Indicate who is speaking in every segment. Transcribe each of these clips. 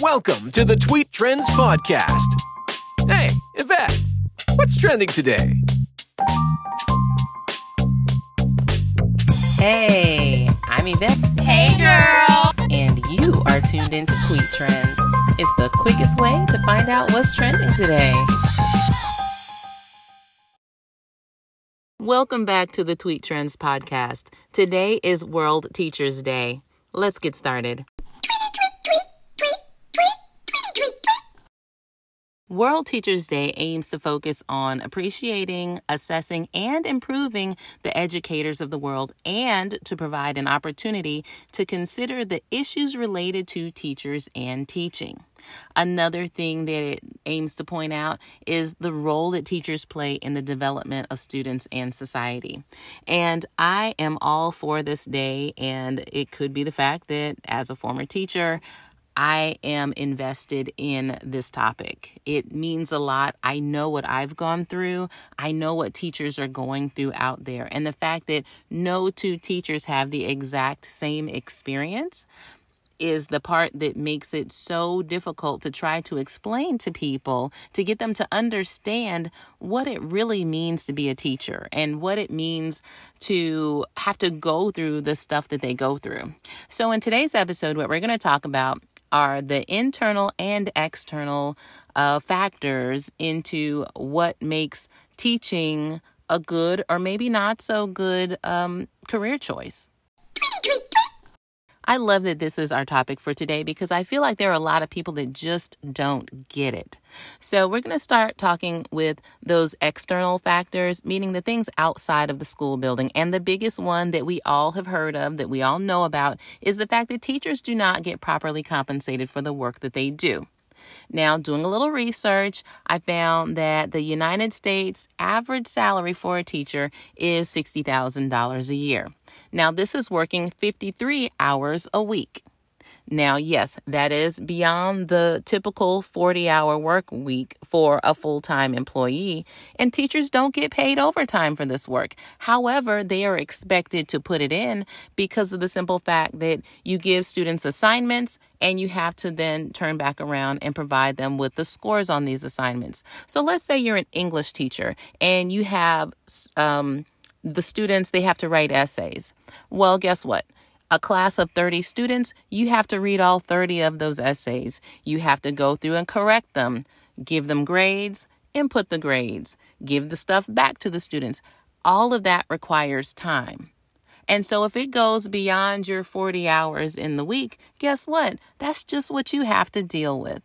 Speaker 1: Welcome to the Tweet Trends Podcast. Hey, Yvette, what's trending today?
Speaker 2: Hey, I'm Yvette.
Speaker 3: Hey, girl.
Speaker 2: And you are tuned into Tweet Trends. It's the quickest way to find out what's trending today. Welcome back to the Tweet Trends podcast. Today is World Teachers Day. Let's get started. World Teachers Day aims to focus on appreciating, assessing, and improving the educators of the world and to provide an opportunity to consider the issues related to teachers and teaching. Another thing that it aims to point out is the role that teachers play in the development of students and society. And I am all for this day, and it could be the fact that as a former teacher, I am invested in this topic. It means a lot. I know what I've gone through. I know what teachers are going through out there. And the fact that no two teachers have the exact same experience is the part that makes it so difficult to try to explain to people to get them to understand what it really means to be a teacher and what it means to have to go through the stuff that they go through. So, in today's episode, what we're going to talk about are the internal and external uh, factors into what makes teaching a good or maybe not so good um, career choice. I love that this is our topic for today because I feel like there are a lot of people that just don't get it. So, we're going to start talking with those external factors, meaning the things outside of the school building. And the biggest one that we all have heard of, that we all know about, is the fact that teachers do not get properly compensated for the work that they do. Now, doing a little research, I found that the United States average salary for a teacher is $60,000 a year. Now, this is working 53 hours a week. Now, yes, that is beyond the typical 40 hour work week for a full time employee, and teachers don't get paid overtime for this work. However, they are expected to put it in because of the simple fact that you give students assignments and you have to then turn back around and provide them with the scores on these assignments. So, let's say you're an English teacher and you have um, the students, they have to write essays. Well, guess what? a class of 30 students, you have to read all 30 of those essays. You have to go through and correct them, give them grades, input the grades, give the stuff back to the students. All of that requires time. And so if it goes beyond your 40 hours in the week, guess what? That's just what you have to deal with.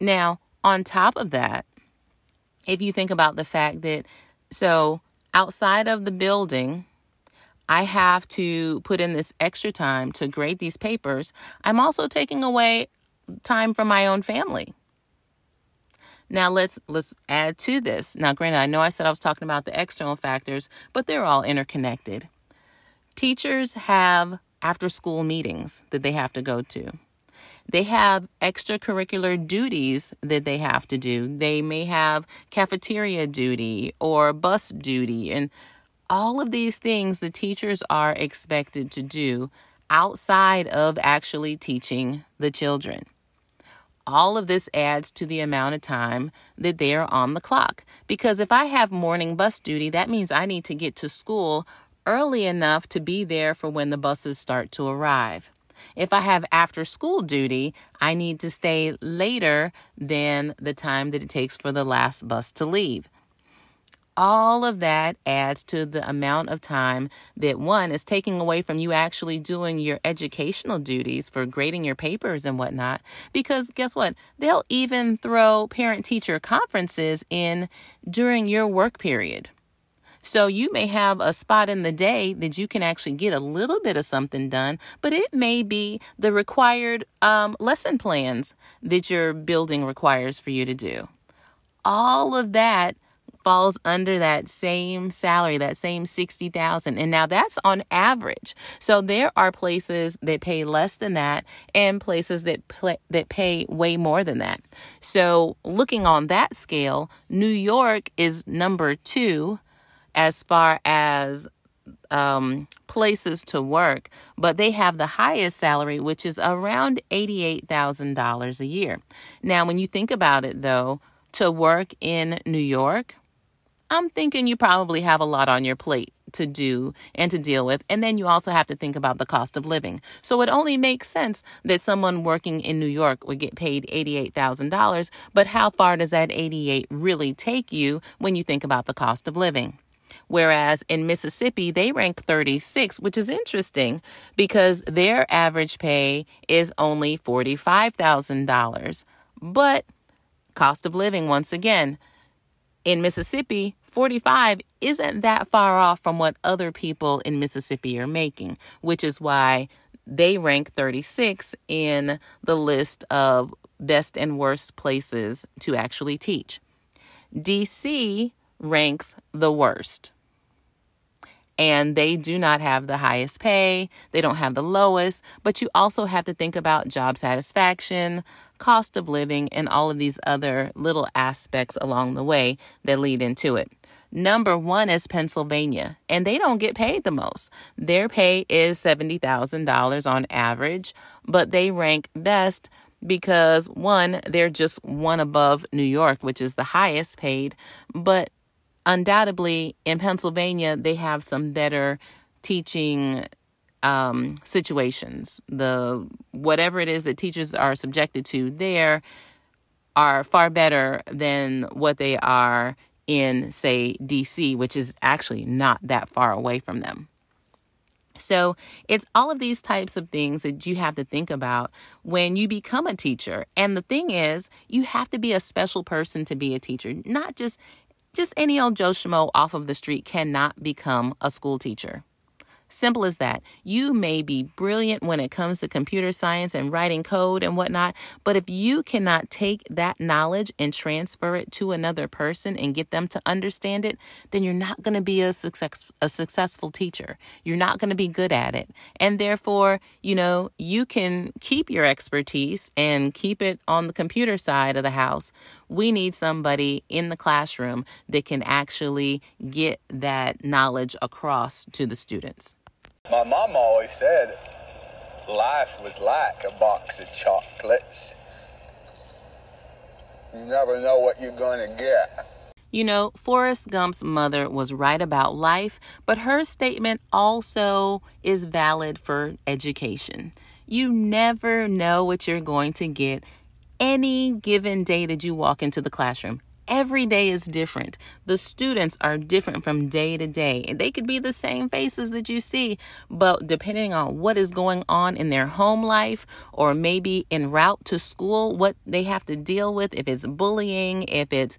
Speaker 2: Now, on top of that, if you think about the fact that, so outside of the building, I have to put in this extra time to grade these papers, I'm also taking away time from my own family. Now let's let's add to this. Now granted, I know I said I was talking about the external factors, but they're all interconnected. Teachers have after school meetings that they have to go to. They have extracurricular duties that they have to do. They may have cafeteria duty or bus duty and all of these things the teachers are expected to do outside of actually teaching the children. All of this adds to the amount of time that they are on the clock. Because if I have morning bus duty, that means I need to get to school early enough to be there for when the buses start to arrive. If I have after school duty, I need to stay later than the time that it takes for the last bus to leave all of that adds to the amount of time that one is taking away from you actually doing your educational duties for grading your papers and whatnot. Because guess what? They'll even throw parent teacher conferences in during your work period. So you may have a spot in the day that you can actually get a little bit of something done, but it may be the required um, lesson plans that your building requires for you to do. All of that falls under that same salary, that same 60,000. And now that's on average. So there are places that pay less than that and places that play, that pay way more than that. So looking on that scale, New York is number 2 as far as um, places to work, but they have the highest salary, which is around $88,000 a year. Now, when you think about it, though, to work in New York, I'm thinking you probably have a lot on your plate to do and to deal with. And then you also have to think about the cost of living. So it only makes sense that someone working in New York would get paid $88,000. But how far does that 88 really take you when you think about the cost of living? Whereas in Mississippi, they rank 36, which is interesting because their average pay is only $45,000. But cost of living, once again, in Mississippi, 45 isn't that far off from what other people in Mississippi are making, which is why they rank 36 in the list of best and worst places to actually teach. DC ranks the worst. And they do not have the highest pay, they don't have the lowest, but you also have to think about job satisfaction, cost of living, and all of these other little aspects along the way that lead into it. Number one is Pennsylvania, and they don't get paid the most. Their pay is $70,000 on average, but they rank best because one, they're just one above New York, which is the highest paid, but undoubtedly in Pennsylvania, they have some better teaching um, situations. The whatever it is that teachers are subjected to there are far better than what they are in, say, DC, which is actually not that far away from them. So it's all of these types of things that you have to think about when you become a teacher. And the thing is, you have to be a special person to be a teacher, not just just any old Joe Schmo off of the street cannot become a school teacher. Simple as that. You may be brilliant when it comes to computer science and writing code and whatnot, but if you cannot take that knowledge and transfer it to another person and get them to understand it, then you're not going to be a success a successful teacher. You're not going to be good at it. And therefore, you know, you can keep your expertise and keep it on the computer side of the house. We need somebody in the classroom that can actually get that knowledge across to the students.
Speaker 3: My mom always said life was like a box of chocolates. You never know what you're going to get.
Speaker 2: You know, Forrest Gump's mother was right about life, but her statement also is valid for education. You never know what you're going to get any given day that you walk into the classroom. Every day is different. The students are different from day to day, and they could be the same faces that you see, but depending on what is going on in their home life or maybe en route to school, what they have to deal with, if it's bullying, if it's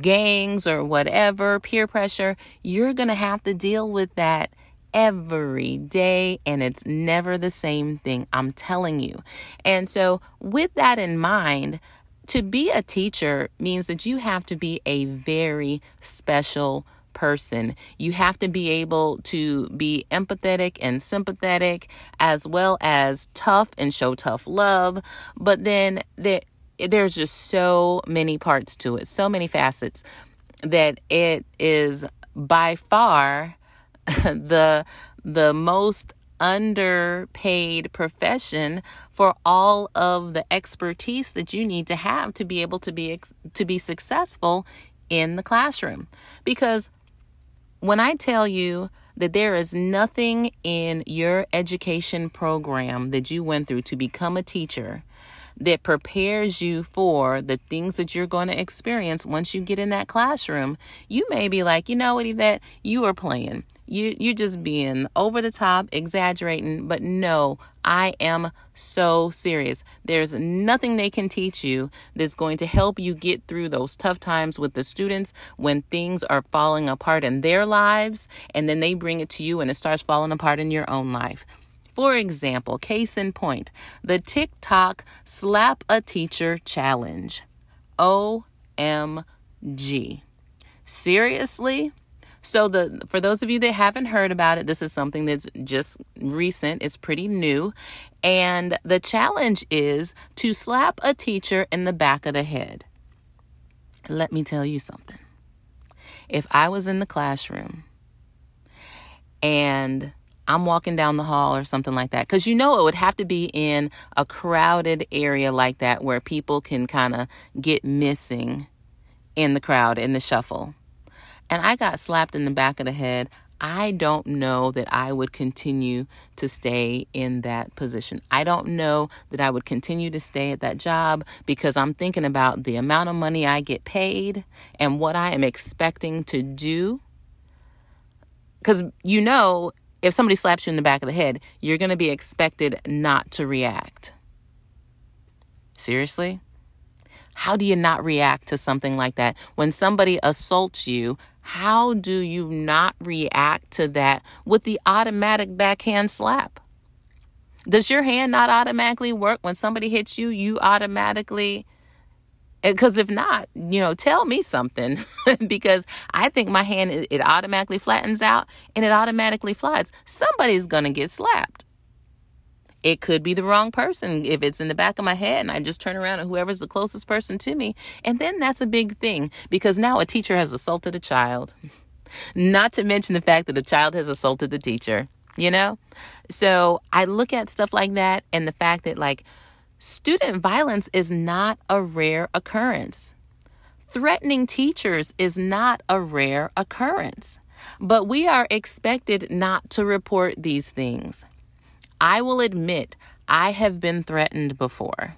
Speaker 2: gangs or whatever, peer pressure, you're going to have to deal with that every day and it's never the same thing. I'm telling you. And so, with that in mind, to be a teacher means that you have to be a very special person. You have to be able to be empathetic and sympathetic as well as tough and show tough love. But then there, there's just so many parts to it, so many facets that it is by far the the most underpaid profession for all of the expertise that you need to have to be able to be to be successful in the classroom because when I tell you that there is nothing in your education program that you went through to become a teacher that prepares you for the things that you're going to experience once you get in that classroom, you may be like, you know what, Yvette, you are playing. You you're just being over the top, exaggerating, but no, I am so serious. There's nothing they can teach you that's going to help you get through those tough times with the students when things are falling apart in their lives and then they bring it to you and it starts falling apart in your own life. For example, case in point, the TikTok slap a teacher challenge. OMG. Seriously? So the for those of you that haven't heard about it, this is something that's just recent. It's pretty new. And the challenge is to slap a teacher in the back of the head. Let me tell you something. If I was in the classroom and I'm walking down the hall or something like that. Because you know, it would have to be in a crowded area like that where people can kind of get missing in the crowd, in the shuffle. And I got slapped in the back of the head. I don't know that I would continue to stay in that position. I don't know that I would continue to stay at that job because I'm thinking about the amount of money I get paid and what I am expecting to do. Because you know, if somebody slaps you in the back of the head, you're going to be expected not to react. Seriously? How do you not react to something like that? When somebody assaults you, how do you not react to that with the automatic backhand slap? Does your hand not automatically work when somebody hits you? You automatically eh, because if not you know tell me something because i think my hand it automatically flattens out and it automatically flies somebody's gonna get slapped it could be the wrong person if it's in the back of my head and i just turn around and whoever's the closest person to me and then that's a big thing because now a teacher has assaulted a child not to mention the fact that a child has assaulted the teacher you know so i look at stuff like that and the fact that like Student violence is not a rare occurrence. Threatening teachers is not a rare occurrence, but we are expected not to report these things. I will admit I have been threatened before,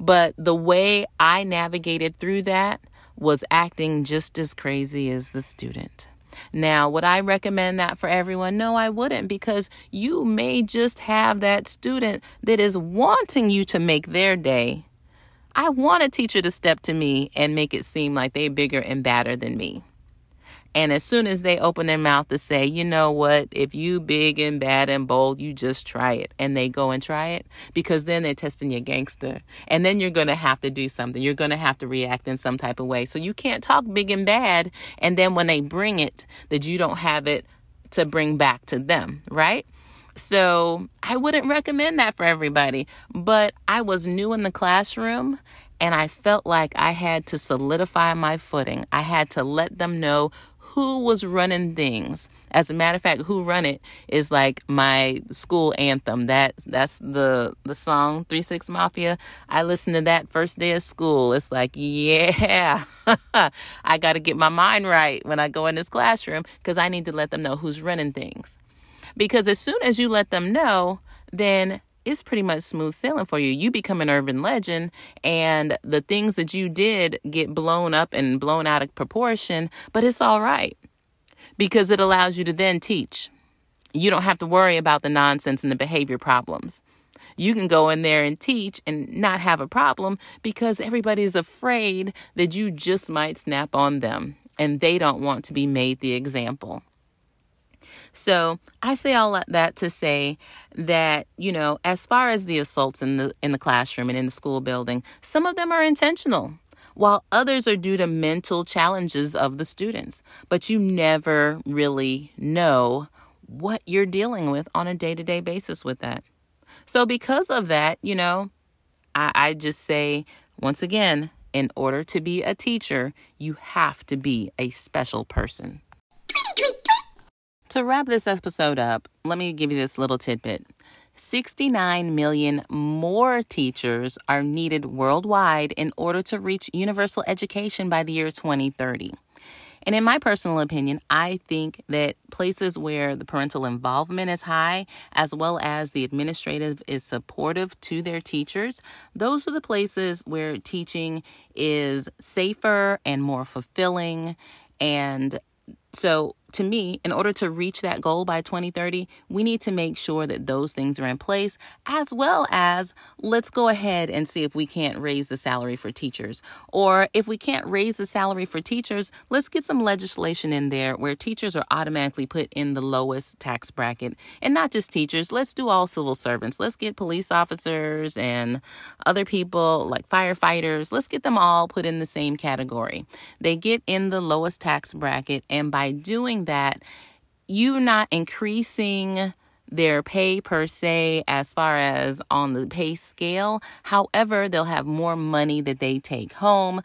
Speaker 2: but the way I navigated through that was acting just as crazy as the student. Now, would I recommend that for everyone? No, I wouldn't because you may just have that student that is wanting you to make their day. I want a teacher to step to me and make it seem like they're bigger and badder than me. And as soon as they open their mouth to say, you know what, if you big and bad and bold, you just try it. And they go and try it because then they're testing your gangster. And then you're going to have to do something. You're going to have to react in some type of way. So you can't talk big and bad. And then when they bring it, that you don't have it to bring back to them, right? So I wouldn't recommend that for everybody. But I was new in the classroom and I felt like I had to solidify my footing. I had to let them know who was running things. As a matter of fact, who run it is like my school anthem. That that's the the song Three Six Mafia. I listened to that first day of school. It's like, yeah, I got to get my mind right when I go in this classroom because I need to let them know who's running things. Because as soon as you let them know, then it's pretty much smooth sailing for you. You become an urban legend, and the things that you did get blown up and blown out of proportion, but it's all right because it allows you to then teach. You don't have to worry about the nonsense and the behavior problems. You can go in there and teach and not have a problem because everybody's afraid that you just might snap on them and they don't want to be made the example. So I say all that to say that, you know, as far as the assaults in the in the classroom and in the school building, some of them are intentional while others are due to mental challenges of the students. But you never really know what you're dealing with on a day to day basis with that. So, because of that, you know, I, I, just say once again, in order to be a teacher, you have to be a special person. To wrap this episode up, let me give you this little tidbit. 69 million more teachers are needed worldwide in order to reach universal education by the year 2030. And in my personal opinion, I think that places where the parental involvement is high, as well as the administrative is supportive to their teachers, those are the places where teaching is safer and more fulfilling. And so, to me, in order to reach that goal by 2030, we need to make sure that those things are in place, as well as let's go ahead and see if we can't raise the salary for teachers. Or if we can't raise the salary for teachers, let's get some legislation in there where teachers are automatically put in the lowest tax bracket. And not just teachers, let's do all civil servants. Let's get police officers and other people like firefighters, let's get them all put in the same category. They get in the lowest tax bracket, and by that you're not increasing their pay per se as far as on the pay scale. However, they'll have more money that they take home.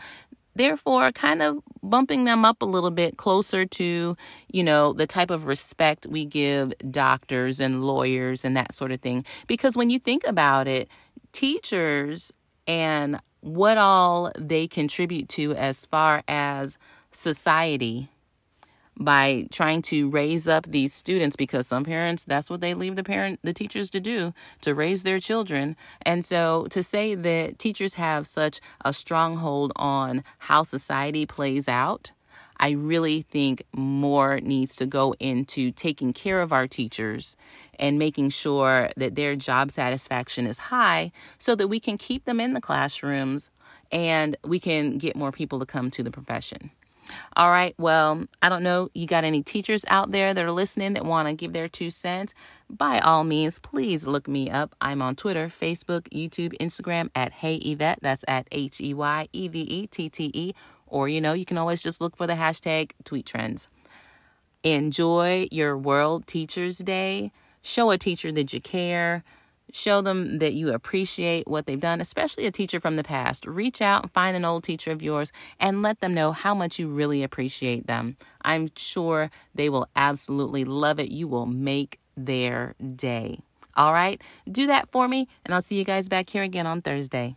Speaker 2: therefore kind of bumping them up a little bit closer to, you know, the type of respect we give doctors and lawyers and that sort of thing. Because when you think about it, teachers and what all they contribute to as far as society by trying to raise up these students because some parents that's what they leave the parent the teachers to do to raise their children and so to say that teachers have such a stronghold on how society plays out I really think more needs to go into taking care of our teachers and making sure that their job satisfaction is high so that we can keep them in the classrooms and we can get more people to come to the profession. All right. Well, I don't know. You got any teachers out there that are listening that want to give their two cents? By all means, please look me up. I'm on Twitter, Facebook, YouTube, Instagram at Hey Yvette. That's at H E Y E V E T T E. Or, you know, you can always just look for the hashtag tweet trends. Enjoy your World Teachers Day. Show a teacher that you care. Show them that you appreciate what they've done, especially a teacher from the past. Reach out and find an old teacher of yours and let them know how much you really appreciate them. I'm sure they will absolutely love it. You will make their day. All right? Do that for me, and I'll see you guys back here again on Thursday.